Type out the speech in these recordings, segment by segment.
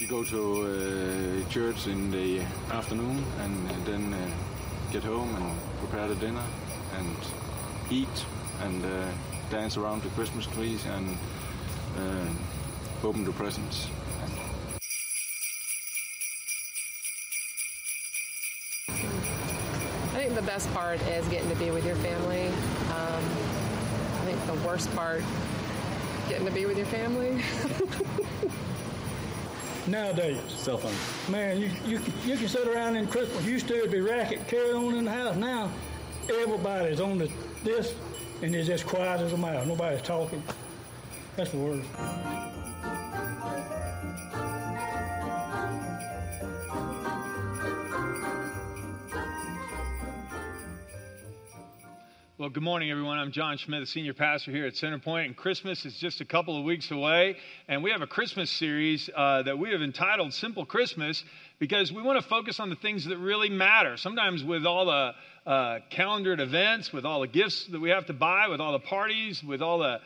we go to uh, church in the afternoon and then uh, get home and prepare the dinner and eat and uh, dance around the Christmas trees and uh, open the presents. I think the best part is getting to be with your family. Um, I think the worst part, getting to be with your family. Nowadays, Cell phone. man, you, you, you can sit around in Christmas. Used to be racket carry on in the house. Now, everybody's on the, this and it's as quiet as a mouse. Nobody's talking. That's the worst. Well, good morning, everyone. I'm John Schmidt, the senior pastor here at Centerpoint, and Christmas is just a couple of weeks away. And we have a Christmas series uh, that we have entitled Simple Christmas because we want to focus on the things that really matter. Sometimes, with all the uh, calendared events, with all the gifts that we have to buy, with all the parties, with all the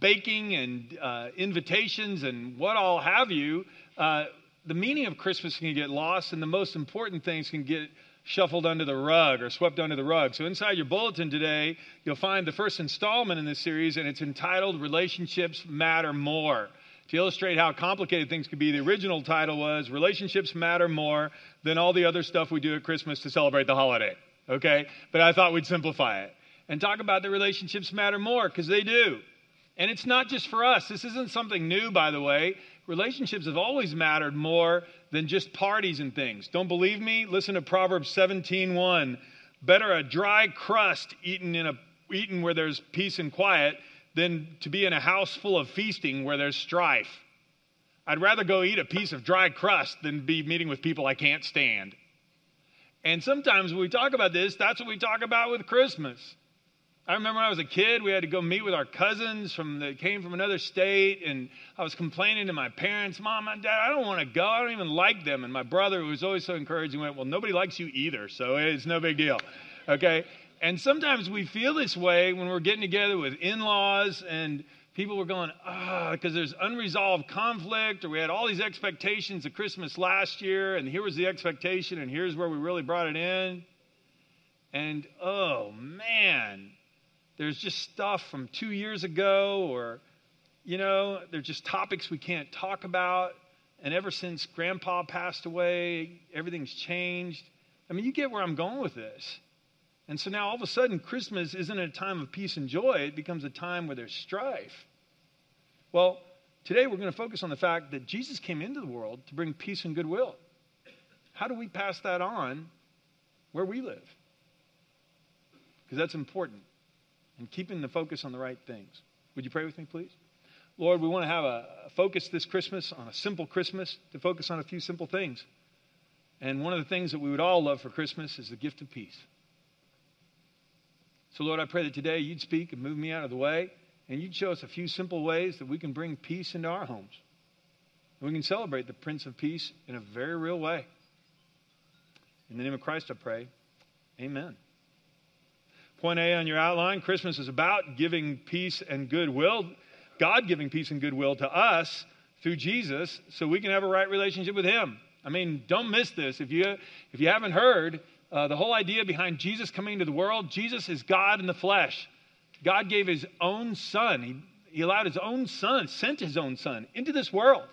baking and uh, invitations and what all have you, uh, the meaning of Christmas can get lost, and the most important things can get shuffled under the rug or swept under the rug. So, inside your bulletin today, you'll find the first installment in this series, and it's entitled Relationships Matter More. To illustrate how complicated things could be, the original title was Relationships Matter More Than All the Other Stuff We Do at Christmas to Celebrate the Holiday. Okay? But I thought we'd simplify it and talk about the relationships matter more because they do. And it's not just for us. This isn't something new, by the way. Relationships have always mattered more than just parties and things. Don't believe me? Listen to Proverbs 17:1. Better a dry crust eaten in a eaten where there's peace and quiet than to be in a house full of feasting where there's strife. I'd rather go eat a piece of dry crust than be meeting with people I can't stand. And sometimes when we talk about this, that's what we talk about with Christmas. I remember when I was a kid, we had to go meet with our cousins from that came from another state, and I was complaining to my parents, "Mom and Dad, I don't want to go. I don't even like them." And my brother, who was always so encouraging, went, "Well, nobody likes you either, so it's no big deal." Okay. And sometimes we feel this way when we're getting together with in-laws and people were going, ah, because there's unresolved conflict, or we had all these expectations of Christmas last year, and here was the expectation, and here's where we really brought it in. And oh man, there's just stuff from two years ago, or, you know, there's just topics we can't talk about. And ever since grandpa passed away, everything's changed. I mean, you get where I'm going with this. And so now all of a sudden, Christmas isn't a time of peace and joy, it becomes a time where there's strife. Well, today we're going to focus on the fact that Jesus came into the world to bring peace and goodwill. How do we pass that on where we live? Because that's important and keeping the focus on the right things. Would you pray with me, please? Lord, we want to have a, focus this Christmas on a simple Christmas, to focus on a few simple things. And one of the things that we would all love for Christmas is the gift of peace. So, Lord, I pray that today you'd speak and move me out of the way, and you'd show us a few simple ways that we can bring peace into our homes. And we can celebrate the Prince of Peace in a very real way. In the name of Christ, I pray. Amen. Point A on your outline Christmas is about giving peace and goodwill, God giving peace and goodwill to us through Jesus so we can have a right relationship with Him. I mean, don't miss this. If you, if you haven't heard, uh, the whole idea behind Jesus coming into the world, Jesus is God in the flesh. God gave his own son. He, he allowed his own son, sent his own son into this world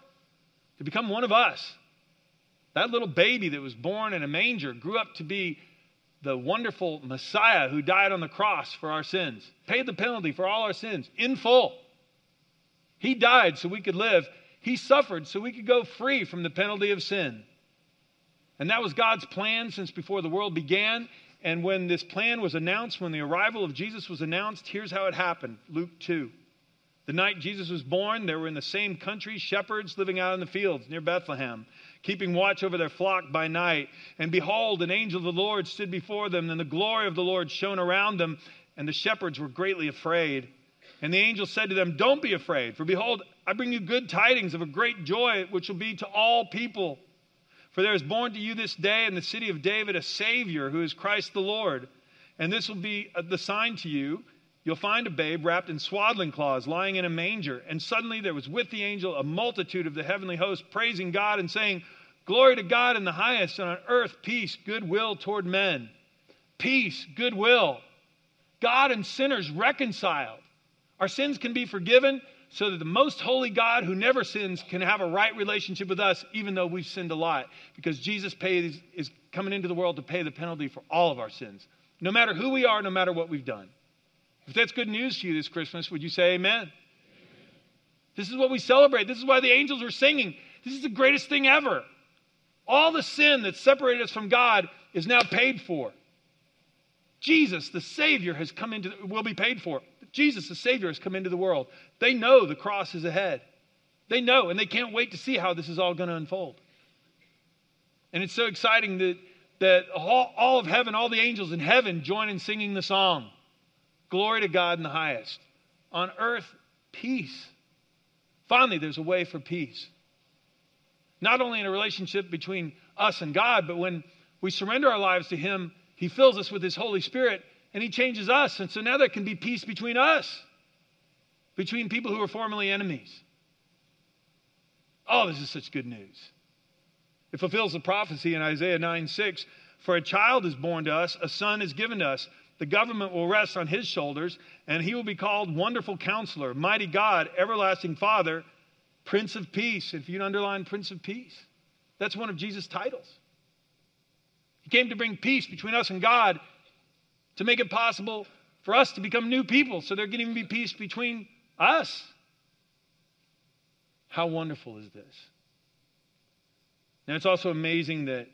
to become one of us. That little baby that was born in a manger grew up to be the wonderful Messiah who died on the cross for our sins, paid the penalty for all our sins in full. He died so we could live. He suffered so we could go free from the penalty of sin. And that was God's plan since before the world began. And when this plan was announced, when the arrival of Jesus was announced, here's how it happened Luke 2. The night Jesus was born, there were in the same country shepherds living out in the fields near Bethlehem, keeping watch over their flock by night. And behold, an angel of the Lord stood before them, and the glory of the Lord shone around them, and the shepherds were greatly afraid. And the angel said to them, Don't be afraid, for behold, I bring you good tidings of a great joy, which will be to all people. For there is born to you this day in the city of David a Savior who is Christ the Lord. And this will be the sign to you. You'll find a babe wrapped in swaddling cloths lying in a manger. And suddenly there was with the angel a multitude of the heavenly host praising God and saying, Glory to God in the highest, and on earth peace, goodwill toward men. Peace, goodwill. God and sinners reconciled. Our sins can be forgiven so that the most holy God who never sins can have a right relationship with us, even though we've sinned a lot, because Jesus pays, is coming into the world to pay the penalty for all of our sins, no matter who we are, no matter what we've done. If that's good news to you this Christmas, would you say amen? amen? This is what we celebrate. This is why the angels are singing. This is the greatest thing ever. All the sin that separated us from God is now paid for. Jesus, the Savior, has come into, will be paid for. Jesus, the Savior, has come into the world. They know the cross is ahead. They know, and they can't wait to see how this is all going to unfold. And it's so exciting that, that all, all of heaven, all the angels in heaven join in singing the song. Glory to God in the highest. On earth, peace. Finally, there's a way for peace. Not only in a relationship between us and God, but when we surrender our lives to Him, He fills us with His Holy Spirit and He changes us. And so now there can be peace between us, between people who were formerly enemies. Oh, this is such good news. It fulfills the prophecy in Isaiah 9 6 For a child is born to us, a son is given to us the government will rest on his shoulders, and he will be called Wonderful Counselor, Mighty God, Everlasting Father, Prince of Peace. If you'd underline Prince of Peace, that's one of Jesus' titles. He came to bring peace between us and God, to make it possible for us to become new people, so there can even be peace between us. How wonderful is this? Now, it's also amazing that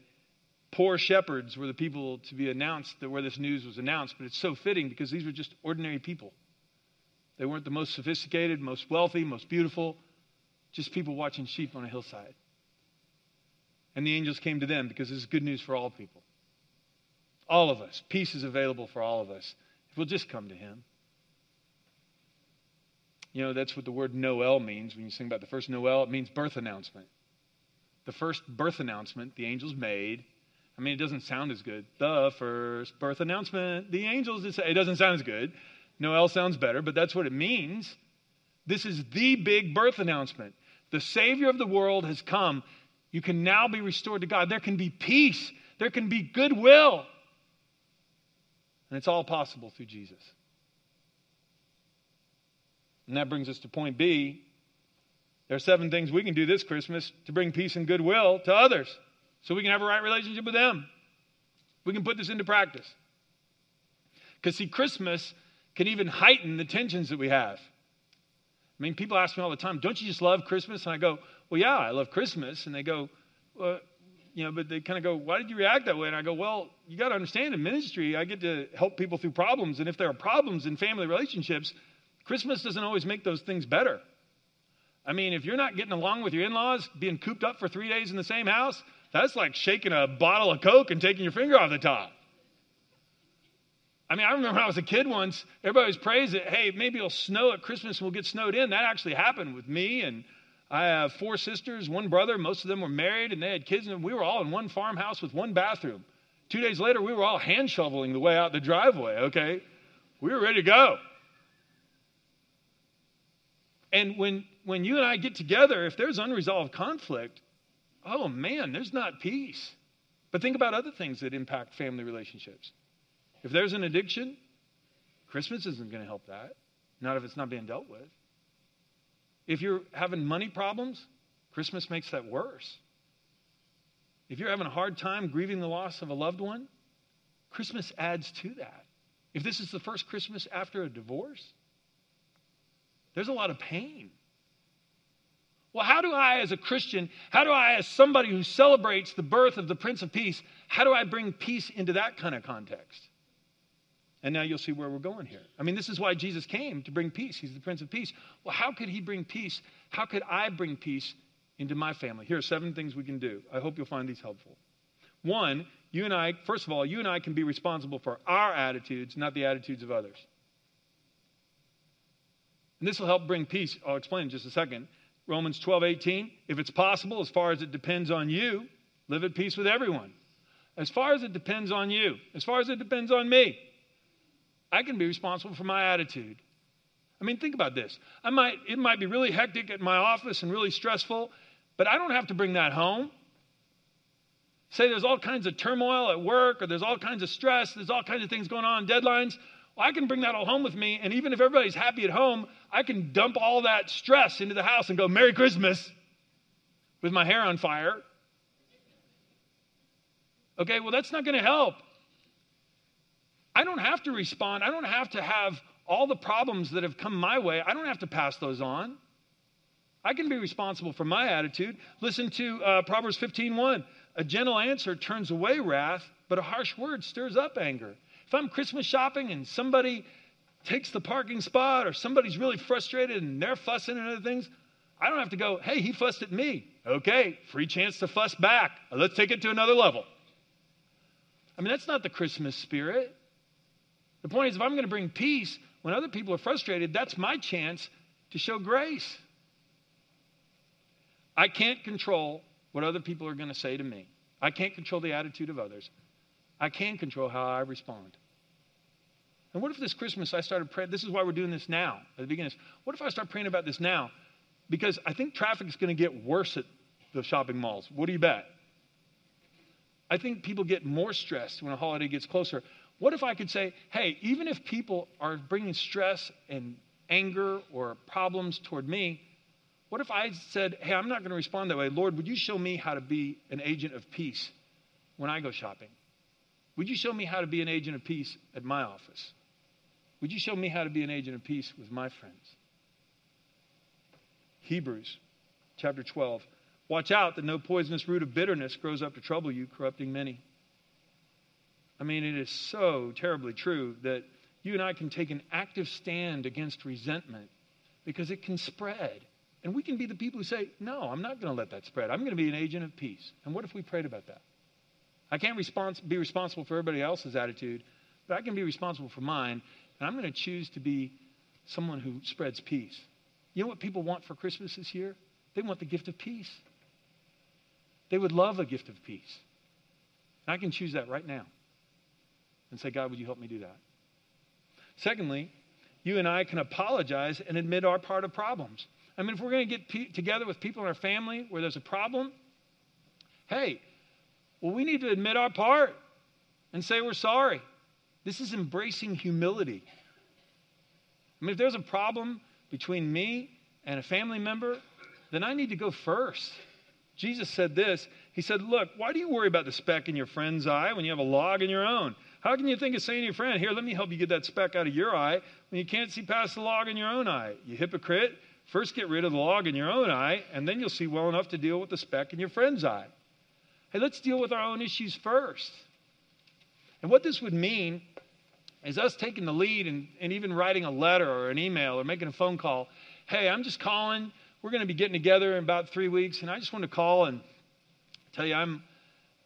poor shepherds were the people to be announced where this news was announced, but it's so fitting because these were just ordinary people. They weren't the most sophisticated, most wealthy, most beautiful, just people watching sheep on a hillside. And the angels came to them because this is good news for all people. All of us. Peace is available for all of us if we'll just come to Him. You know, that's what the word Noel means when you sing about the first Noel. It means birth announcement. The first birth announcement the angels made I mean, it doesn't sound as good. The first birth announcement, the angels, it doesn't sound as good. Noel sounds better, but that's what it means. This is the big birth announcement. The Savior of the world has come. You can now be restored to God. There can be peace, there can be goodwill. And it's all possible through Jesus. And that brings us to point B. There are seven things we can do this Christmas to bring peace and goodwill to others so we can have a right relationship with them. We can put this into practice. Because, see, Christmas can even heighten the tensions that we have. I mean, people ask me all the time, don't you just love Christmas? And I go, well, yeah, I love Christmas. And they go, well, you know, but they kind of go, why did you react that way? And I go, well, you got to understand in ministry, I get to help people through problems. And if there are problems in family relationships, Christmas doesn't always make those things better. I mean, if you're not getting along with your in laws, being cooped up for three days in the same house, that's like shaking a bottle of Coke and taking your finger off the top. I mean, I remember when I was a kid once, everybody was praising, hey, maybe it'll snow at Christmas and we'll get snowed in. That actually happened with me. And I have four sisters, one brother. Most of them were married and they had kids, and we were all in one farmhouse with one bathroom. Two days later, we were all hand shoveling the way out the driveway, okay? We were ready to go. And when, when you and I get together, if there's unresolved conflict, oh man, there's not peace. But think about other things that impact family relationships. If there's an addiction, Christmas isn't going to help that, not if it's not being dealt with. If you're having money problems, Christmas makes that worse. If you're having a hard time grieving the loss of a loved one, Christmas adds to that. If this is the first Christmas after a divorce, there's a lot of pain. Well, how do I, as a Christian, how do I, as somebody who celebrates the birth of the Prince of Peace, how do I bring peace into that kind of context? And now you'll see where we're going here. I mean, this is why Jesus came to bring peace. He's the Prince of Peace. Well, how could he bring peace? How could I bring peace into my family? Here are seven things we can do. I hope you'll find these helpful. One, you and I, first of all, you and I can be responsible for our attitudes, not the attitudes of others. And this will help bring peace. I'll explain in just a second. Romans 12, 18. If it's possible, as far as it depends on you, live at peace with everyone. As far as it depends on you, as far as it depends on me. I can be responsible for my attitude. I mean, think about this. I might, it might be really hectic at my office and really stressful, but I don't have to bring that home. Say there's all kinds of turmoil at work, or there's all kinds of stress, there's all kinds of things going on, deadlines. I can bring that all home with me, and even if everybody's happy at home, I can dump all that stress into the house and go, Merry Christmas, with my hair on fire. Okay, well, that's not going to help. I don't have to respond. I don't have to have all the problems that have come my way. I don't have to pass those on. I can be responsible for my attitude. Listen to uh, Proverbs 15:1. A gentle answer turns away wrath, but a harsh word stirs up anger. If I'm Christmas shopping and somebody takes the parking spot or somebody's really frustrated and they're fussing and other things, I don't have to go, hey, he fussed at me. Okay, free chance to fuss back. Let's take it to another level. I mean, that's not the Christmas spirit. The point is, if I'm going to bring peace when other people are frustrated, that's my chance to show grace. I can't control what other people are going to say to me. I can't control the attitude of others. I can control how I respond. And what if this Christmas I started praying? This is why we're doing this now at the beginning. What if I start praying about this now? Because I think traffic is going to get worse at the shopping malls. What do you bet? I think people get more stressed when a holiday gets closer. What if I could say, hey, even if people are bringing stress and anger or problems toward me, what if I said, hey, I'm not going to respond that way? Lord, would you show me how to be an agent of peace when I go shopping? Would you show me how to be an agent of peace at my office? Would you show me how to be an agent of peace with my friends? Hebrews chapter 12. Watch out that no poisonous root of bitterness grows up to trouble you, corrupting many. I mean, it is so terribly true that you and I can take an active stand against resentment because it can spread. And we can be the people who say, No, I'm not going to let that spread. I'm going to be an agent of peace. And what if we prayed about that? I can't respons- be responsible for everybody else's attitude, but I can be responsible for mine, and I'm going to choose to be someone who spreads peace. You know what people want for Christmas this year? They want the gift of peace. They would love a gift of peace. And I can choose that right now and say, God, would you help me do that? Secondly, you and I can apologize and admit our part of problems. I mean, if we're going to get pe- together with people in our family where there's a problem, hey, well, we need to admit our part and say we're sorry. This is embracing humility. I mean, if there's a problem between me and a family member, then I need to go first. Jesus said this He said, Look, why do you worry about the speck in your friend's eye when you have a log in your own? How can you think of saying to your friend, Here, let me help you get that speck out of your eye when you can't see past the log in your own eye? You hypocrite. First, get rid of the log in your own eye, and then you'll see well enough to deal with the speck in your friend's eye. Hey, let's deal with our own issues first. And what this would mean is us taking the lead and, and even writing a letter or an email or making a phone call. Hey, I'm just calling. We're going to be getting together in about three weeks, and I just want to call and tell you I'm,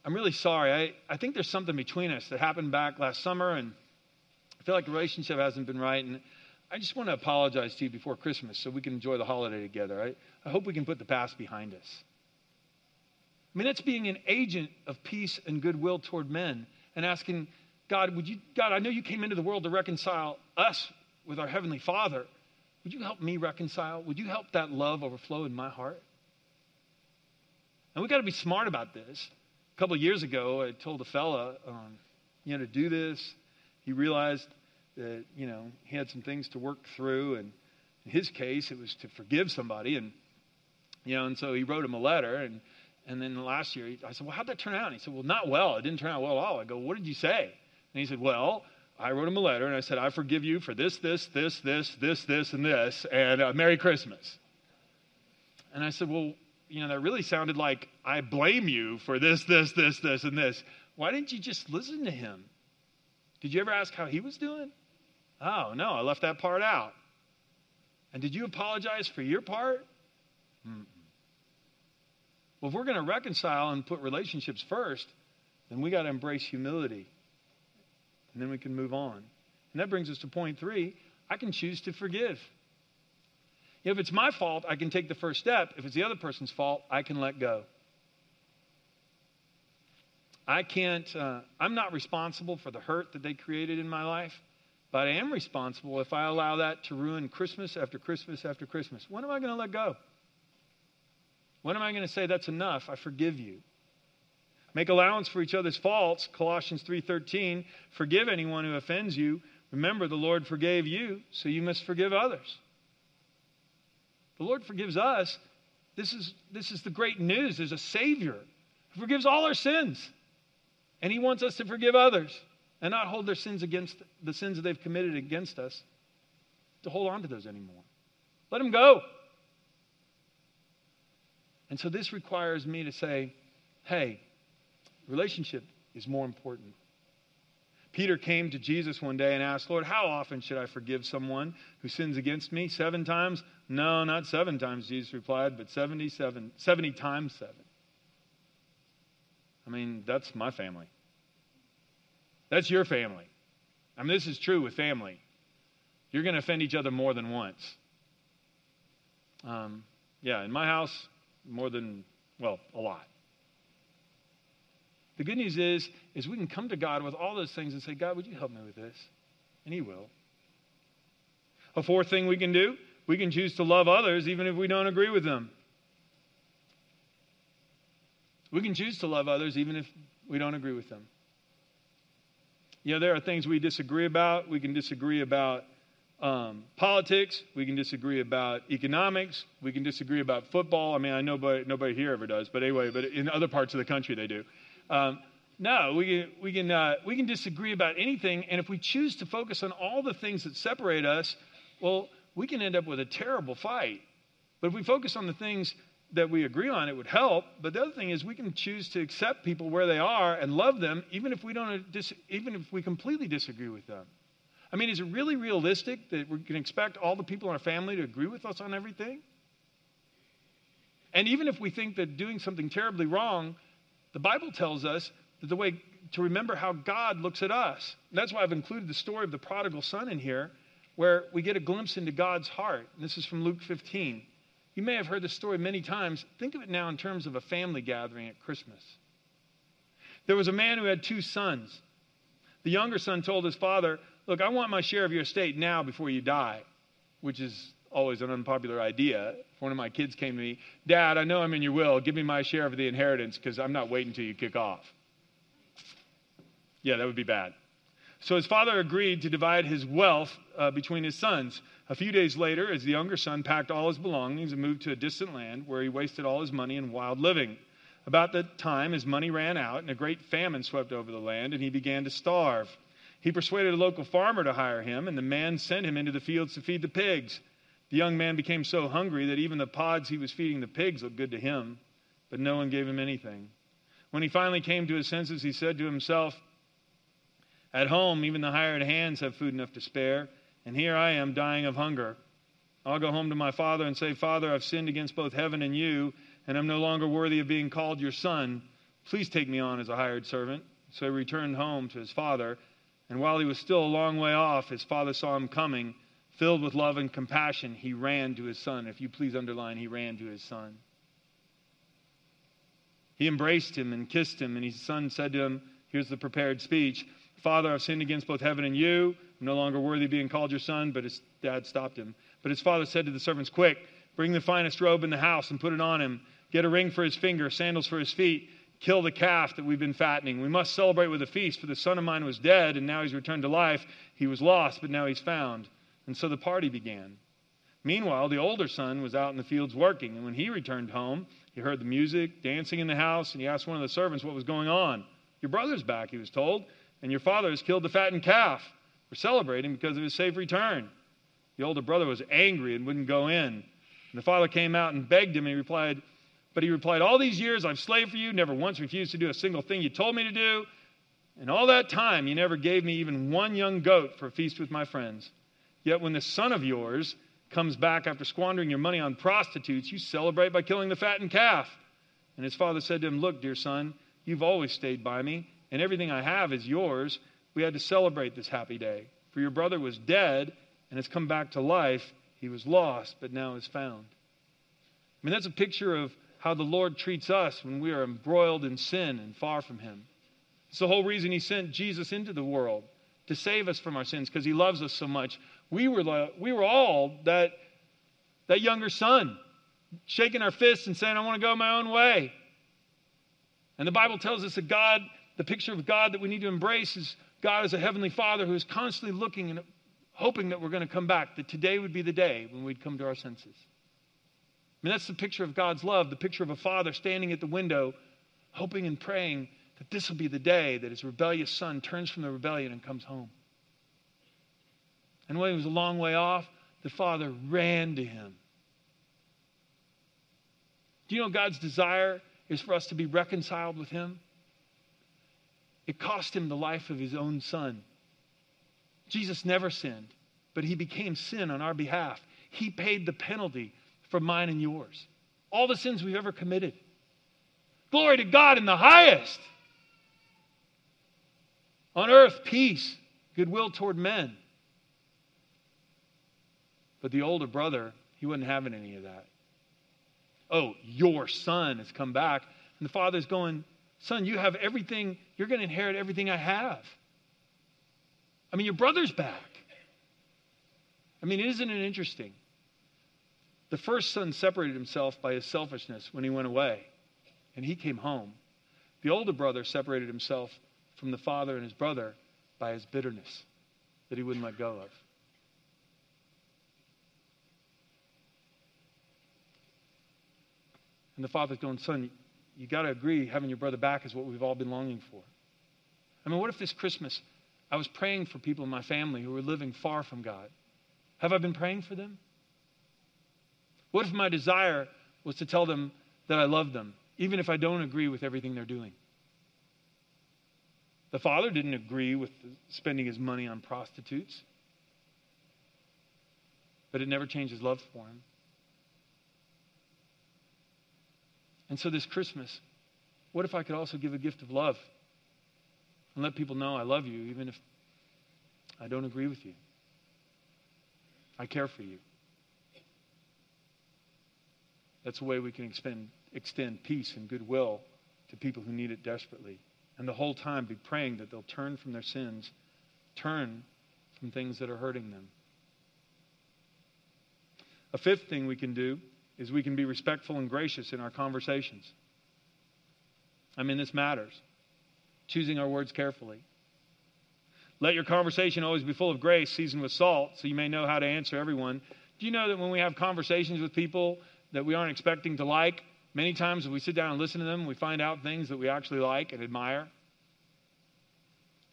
I'm really sorry. I, I think there's something between us that happened back last summer, and I feel like the relationship hasn't been right. And I just want to apologize to you before Christmas so we can enjoy the holiday together. I, I hope we can put the past behind us. I mean, that's being an agent of peace and goodwill toward men and asking God, would you, God, I know you came into the world to reconcile us with our Heavenly Father. Would you help me reconcile? Would you help that love overflow in my heart? And we've got to be smart about this. A couple of years ago, I told a fella, um, you know, to do this. He realized that, you know, he had some things to work through. And in his case, it was to forgive somebody. And, you know, and so he wrote him a letter. And, and then last year, I said, well, how'd that turn out? And he said, well, not well. It didn't turn out well at all. I go, what did you say? And he said, well, I wrote him a letter and I said, I forgive you for this, this, this, this, this, this, and this, and uh, Merry Christmas. And I said, well, you know, that really sounded like I blame you for this, this, this, this, and this. Why didn't you just listen to him? Did you ever ask how he was doing? Oh, no, I left that part out. And did you apologize for your part? Mm-mm. Well, if we're going to reconcile and put relationships first, then we got to embrace humility. And then we can move on. And that brings us to point three I can choose to forgive. If it's my fault, I can take the first step. If it's the other person's fault, I can let go. I can't, uh, I'm not responsible for the hurt that they created in my life, But I am responsible if I allow that to ruin Christmas after Christmas after Christmas. When am I going to let go? When am I going to say that's enough? I forgive you. Make allowance for each other's faults, Colossians 3:13. Forgive anyone who offends you. Remember the Lord forgave you, so you must forgive others. The Lord forgives us. This is, this is the great news. There's a Savior who forgives all our sins. And He wants us to forgive others and not hold their sins against the sins that they've committed against us, to hold on to those anymore. Let them go. And so this requires me to say, hey, relationship is more important. Peter came to Jesus one day and asked, Lord, how often should I forgive someone who sins against me? Seven times? No, not seven times, Jesus replied, but 77, 70 times seven. I mean, that's my family. That's your family. I mean, this is true with family. You're going to offend each other more than once. Um, yeah, in my house, more than, well, a lot. The good news is, is we can come to God with all those things and say, God, would you help me with this? And He will. A fourth thing we can do, we can choose to love others even if we don't agree with them. We can choose to love others even if we don't agree with them. Know, there are things we disagree about. We can disagree about um, politics. We can disagree about economics. We can disagree about football. I mean, I know nobody, nobody here ever does, but anyway, but in other parts of the country they do. Um, no, we can, we, can, uh, we can disagree about anything, and if we choose to focus on all the things that separate us, well, we can end up with a terrible fight. But if we focus on the things that we agree on, it would help. But the other thing is we can choose to accept people where they are and love them, even if we don't, dis- even if we completely disagree with them. I mean, is it really realistic that we can expect all the people in our family to agree with us on everything? And even if we think that doing something terribly wrong, the Bible tells us that the way to remember how God looks at us. And that's why I've included the story of the prodigal son in here, where we get a glimpse into God's heart. And this is from Luke 15. You may have heard this story many times. Think of it now in terms of a family gathering at Christmas. There was a man who had two sons. The younger son told his father, Look, I want my share of your estate now before you die, which is always an unpopular idea. If one of my kids came to me, Dad, I know I'm in your will. Give me my share of the inheritance because I'm not waiting until you kick off. Yeah, that would be bad. So his father agreed to divide his wealth uh, between his sons. A few days later, as the younger son packed all his belongings and moved to a distant land where he wasted all his money in wild living. About that time, his money ran out, and a great famine swept over the land, and he began to starve. He persuaded a local farmer to hire him, and the man sent him into the fields to feed the pigs. The young man became so hungry that even the pods he was feeding the pigs looked good to him, but no one gave him anything. When he finally came to his senses, he said to himself, At home, even the hired hands have food enough to spare and here I am dying of hunger. I'll go home to my father and say, Father, I've sinned against both heaven and you, and I'm no longer worthy of being called your son. Please take me on as a hired servant. So he returned home to his father. And while he was still a long way off, his father saw him coming. Filled with love and compassion, he ran to his son. If you please underline, he ran to his son. He embraced him and kissed him, and his son said to him, Here's the prepared speech Father, I've sinned against both heaven and you. I'm no longer worthy of being called your son. But his dad stopped him. But his father said to the servants, Quick, bring the finest robe in the house and put it on him. Get a ring for his finger, sandals for his feet. Kill the calf that we've been fattening. We must celebrate with a feast, for the son of mine was dead, and now he's returned to life. He was lost, but now he's found. And so the party began. Meanwhile, the older son was out in the fields working, and when he returned home, he heard the music, dancing in the house, and he asked one of the servants what was going on. Your brother's back, he was told, and your father has killed the fattened calf. We're celebrating because of his safe return. The older brother was angry and wouldn't go in. And the father came out and begged him. And he replied, But he replied, All these years I've slaved for you, never once refused to do a single thing you told me to do. And all that time you never gave me even one young goat for a feast with my friends. Yet when this son of yours comes back after squandering your money on prostitutes, you celebrate by killing the fattened calf. And his father said to him, Look, dear son, you've always stayed by me, and everything I have is yours we had to celebrate this happy day. For your brother was dead and has come back to life. He was lost, but now is found. I mean, that's a picture of how the Lord treats us when we are embroiled in sin and far from Him. It's the whole reason He sent Jesus into the world to save us from our sins because he loves us so much. We were, we were all that, that younger son, shaking our fists and saying, I want to go my own way. And the Bible tells us that God, the picture of God that we need to embrace is God as a heavenly father who is constantly looking and hoping that we're going to come back, that today would be the day when we'd come to our senses. I mean, that's the picture of God's love, the picture of a father standing at the window, hoping and praying that this will be the day that his rebellious son turns from the rebellion and comes home. And when he was a long way off, the father ran to him. Do you know God's desire is for us to be reconciled with him? It cost him the life of his own son. Jesus never sinned, but he became sin on our behalf. He paid the penalty for mine and yours. All the sins we've ever committed. Glory to God in the highest. On earth, peace, goodwill toward men. But the older brother, he wasn't having any of that. Oh, your son has come back. And the father's going, Son, you have everything, you're going to inherit everything I have. I mean, your brother's back. I mean, isn't it interesting? The first son separated himself by his selfishness when he went away, and he came home. The older brother separated himself from the father and his brother by his bitterness that he wouldn't let go of. And the father's going, Son, you got to agree having your brother back is what we've all been longing for. I mean, what if this Christmas I was praying for people in my family who were living far from God? Have I been praying for them? What if my desire was to tell them that I love them, even if I don't agree with everything they're doing? The father didn't agree with spending his money on prostitutes, but it never changed his love for him. And so this Christmas, what if I could also give a gift of love and let people know I love you, even if I don't agree with you? I care for you. That's a way we can expend, extend peace and goodwill to people who need it desperately. And the whole time be praying that they'll turn from their sins, turn from things that are hurting them. A fifth thing we can do is we can be respectful and gracious in our conversations. I mean, this matters. Choosing our words carefully. Let your conversation always be full of grace, seasoned with salt, so you may know how to answer everyone. Do you know that when we have conversations with people that we aren't expecting to like, many times if we sit down and listen to them, we find out things that we actually like and admire?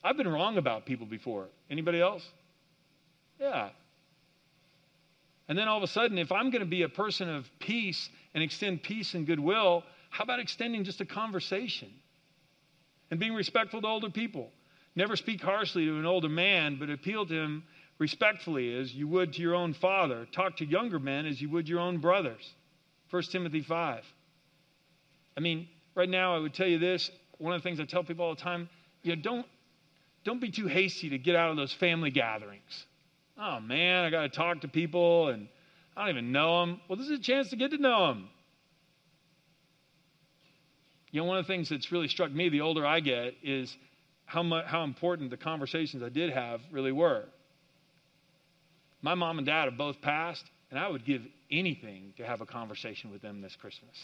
I've been wrong about people before. Anybody else? Yeah. And then all of a sudden, if I'm going to be a person of peace and extend peace and goodwill, how about extending just a conversation and being respectful to older people? Never speak harshly to an older man, but appeal to him respectfully as you would to your own father. Talk to younger men as you would your own brothers. 1 Timothy 5. I mean, right now I would tell you this. One of the things I tell people all the time, you know, don't don't be too hasty to get out of those family gatherings oh man, I got to talk to people and I don't even know them. Well, this is a chance to get to know them. You know, one of the things that's really struck me the older I get is how, much, how important the conversations I did have really were. My mom and dad have both passed, and I would give anything to have a conversation with them this Christmas.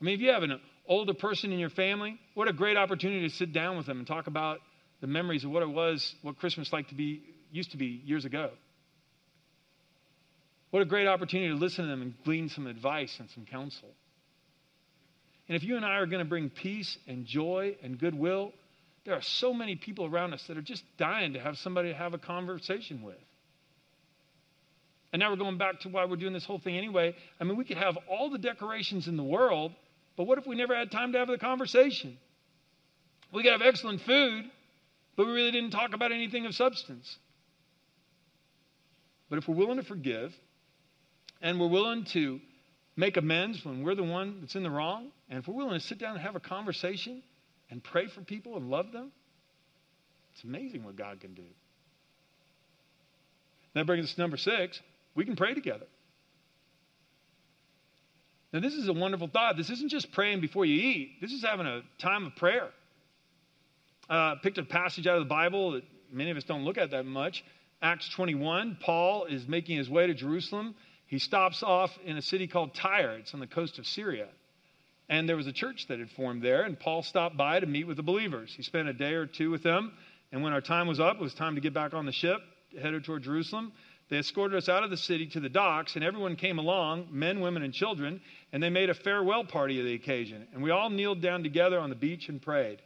I mean, if you have an older person in your family, what a great opportunity to sit down with them and talk about the memories of what it was, what Christmas like to be used to be years ago. What a great opportunity to listen to them and glean some advice and some counsel. And if you and I are going to bring peace and joy and goodwill, there are so many people around us that are just dying to have somebody to have a conversation with. And now we're going back to why we're doing this whole thing anyway. I mean, we could have all the decorations in the world, but what if we never had time to have the conversation? We could have excellent food, but we really didn't talk about anything of substance. But if we're willing to forgive and we're willing to make amends when we're the one that's in the wrong, and if we're willing to sit down and have a conversation and pray for people and love them, it's amazing what God can do. That brings us to number six we can pray together. Now, this is a wonderful thought. This isn't just praying before you eat, this is having a time of prayer. uh, picked a passage out of the Bible that many of us don't look at that much. Acts 21, Paul is making his way to Jerusalem. He stops off in a city called Tyre, it's on the coast of Syria. And there was a church that had formed there, and Paul stopped by to meet with the believers. He spent a day or two with them, and when our time was up, it was time to get back on the ship, headed toward Jerusalem. They escorted us out of the city to the docks, and everyone came along men, women, and children and they made a farewell party of the occasion. And we all kneeled down together on the beach and prayed.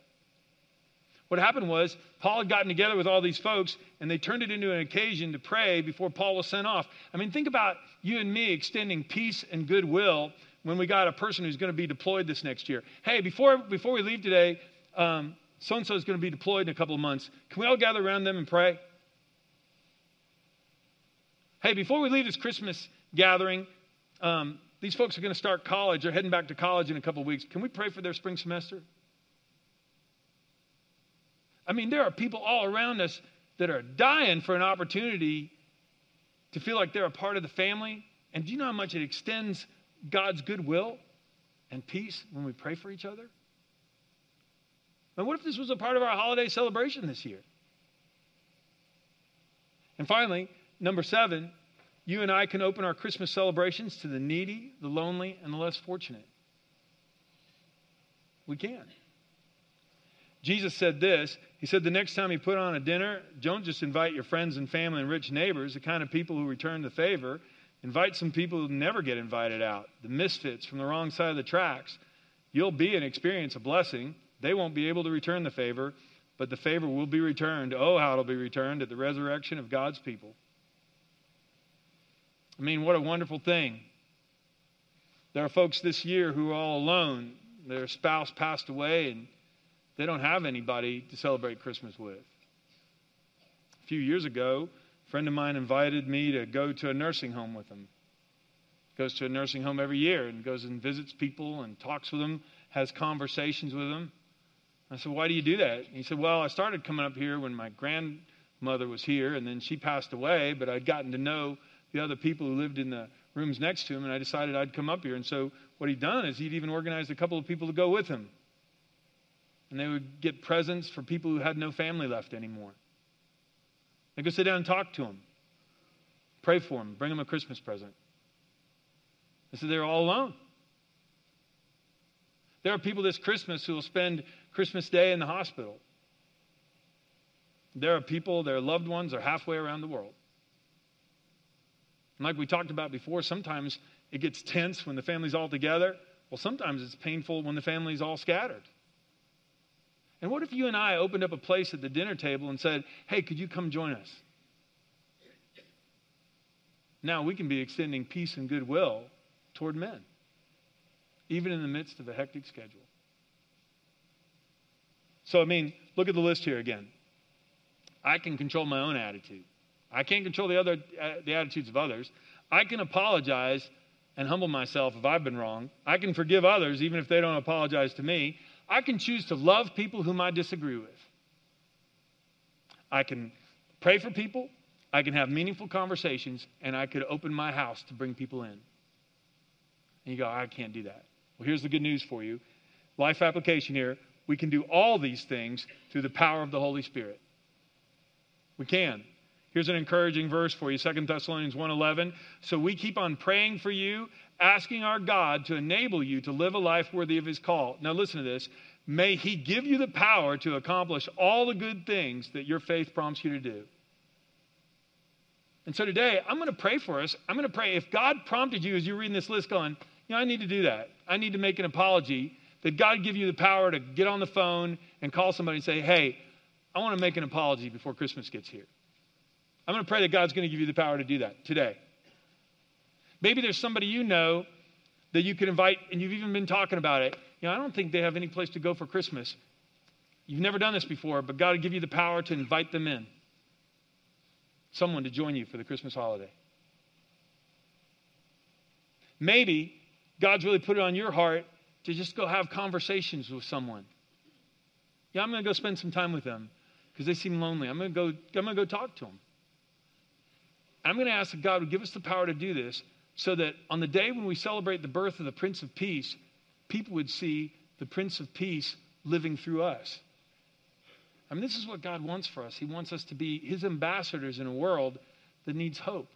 What happened was, Paul had gotten together with all these folks, and they turned it into an occasion to pray before Paul was sent off. I mean, think about you and me extending peace and goodwill when we got a person who's going to be deployed this next year. Hey, before, before we leave today, so and so is going to be deployed in a couple of months. Can we all gather around them and pray? Hey, before we leave this Christmas gathering, um, these folks are going to start college. They're heading back to college in a couple weeks. Can we pray for their spring semester? I mean, there are people all around us that are dying for an opportunity to feel like they're a part of the family. And do you know how much it extends God's goodwill and peace when we pray for each other? And what if this was a part of our holiday celebration this year? And finally, number seven, you and I can open our Christmas celebrations to the needy, the lonely, and the less fortunate. We can. Jesus said this He said, The next time you put on a dinner, don't just invite your friends and family and rich neighbors, the kind of people who return the favor. Invite some people who never get invited out, the misfits from the wrong side of the tracks. You'll be and experience a blessing. They won't be able to return the favor, but the favor will be returned. Oh, how it'll be returned at the resurrection of God's people. I mean, what a wonderful thing. There are folks this year who are all alone. Their spouse passed away and they don't have anybody to celebrate Christmas with. A few years ago, a friend of mine invited me to go to a nursing home with him. Goes to a nursing home every year and goes and visits people and talks with them, has conversations with them. I said, Why do you do that? he said, Well, I started coming up here when my grandmother was here, and then she passed away, but I'd gotten to know the other people who lived in the rooms next to him, and I decided I'd come up here. And so what he'd done is he'd even organized a couple of people to go with him. And they would get presents for people who had no family left anymore. They go sit down and talk to them, pray for them, bring them a Christmas present. They said they're all alone. There are people this Christmas who will spend Christmas Day in the hospital. There are people, their loved ones are halfway around the world. And like we talked about before, sometimes it gets tense when the family's all together. Well, sometimes it's painful when the family's all scattered. And what if you and I opened up a place at the dinner table and said, hey, could you come join us? Now we can be extending peace and goodwill toward men, even in the midst of a hectic schedule. So, I mean, look at the list here again. I can control my own attitude. I can't control the other uh, the attitudes of others. I can apologize and humble myself if I've been wrong. I can forgive others even if they don't apologize to me. I can choose to love people whom I disagree with. I can pray for people. I can have meaningful conversations, and I could open my house to bring people in. And you go, I can't do that. Well, here's the good news for you. Life application here. We can do all these things through the power of the Holy Spirit. We can. Here's an encouraging verse for you, 2 Thessalonians 1:11. So we keep on praying for you, asking our God to enable you to live a life worthy of his call. Now listen to this. May he give you the power to accomplish all the good things that your faith prompts you to do. And so today, I'm going to pray for us. I'm going to pray if God prompted you as you're reading this list going, you know, I need to do that. I need to make an apology. That God give you the power to get on the phone and call somebody and say, hey, I want to make an apology before Christmas gets here. I'm going to pray that God's going to give you the power to do that today. Maybe there's somebody you know that you could invite, and you've even been talking about it. You know, I don't think they have any place to go for Christmas. You've never done this before, but God will give you the power to invite them in. Someone to join you for the Christmas holiday. Maybe God's really put it on your heart to just go have conversations with someone. Yeah, I'm going to go spend some time with them because they seem lonely. I'm going to go, I'm going to go talk to them. I'm going to ask that God would give us the power to do this so that on the day when we celebrate the birth of the Prince of Peace, people would see the Prince of Peace living through us. I mean, this is what God wants for us. He wants us to be His ambassadors in a world that needs hope.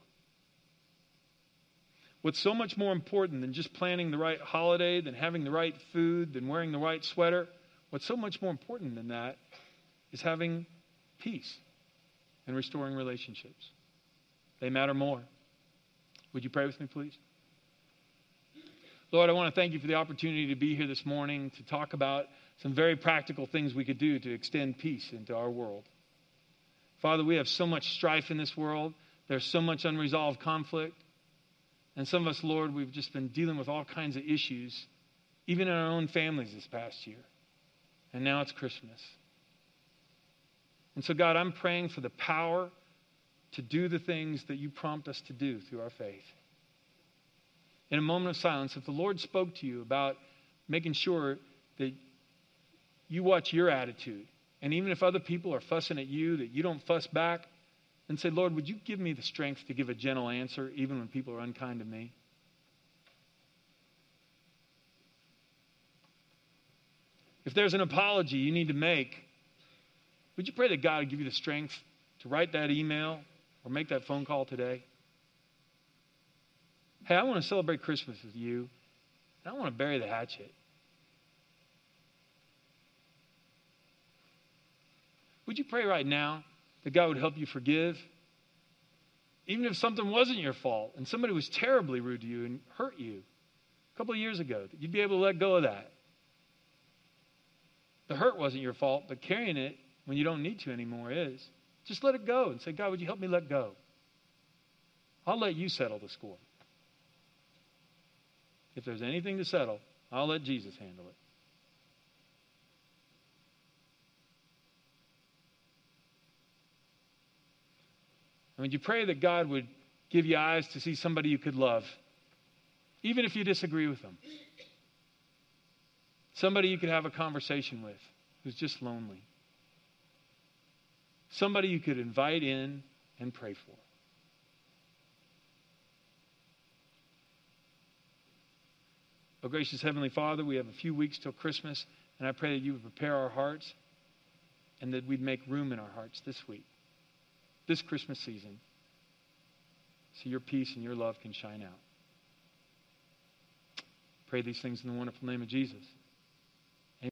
What's so much more important than just planning the right holiday, than having the right food, than wearing the right sweater? What's so much more important than that is having peace and restoring relationships. They matter more. Would you pray with me, please? Lord, I want to thank you for the opportunity to be here this morning to talk about some very practical things we could do to extend peace into our world. Father, we have so much strife in this world, there's so much unresolved conflict. And some of us, Lord, we've just been dealing with all kinds of issues, even in our own families this past year. And now it's Christmas. And so, God, I'm praying for the power to do the things that you prompt us to do through our faith. In a moment of silence, if the Lord spoke to you about making sure that you watch your attitude, and even if other people are fussing at you, that you don't fuss back, and say, Lord, would you give me the strength to give a gentle answer even when people are unkind to me? If there's an apology you need to make, would you pray that God would give you the strength to write that email or make that phone call today? Hey, I want to celebrate Christmas with you. I want to bury the hatchet. Would you pray right now that God would help you forgive? Even if something wasn't your fault and somebody was terribly rude to you and hurt you a couple of years ago, that you'd be able to let go of that. The hurt wasn't your fault, but carrying it when you don't need to anymore is. Just let it go and say, God, would you help me let go? I'll let you settle the score. If there's anything to settle, I'll let Jesus handle it. I mean, you pray that God would give you eyes to see somebody you could love, even if you disagree with them? Somebody you could have a conversation with who's just lonely. Somebody you could invite in and pray for. Oh, gracious Heavenly Father, we have a few weeks till Christmas, and I pray that you would prepare our hearts and that we'd make room in our hearts this week this Christmas season so your peace and your love can shine out. Pray these things in the wonderful name of Jesus.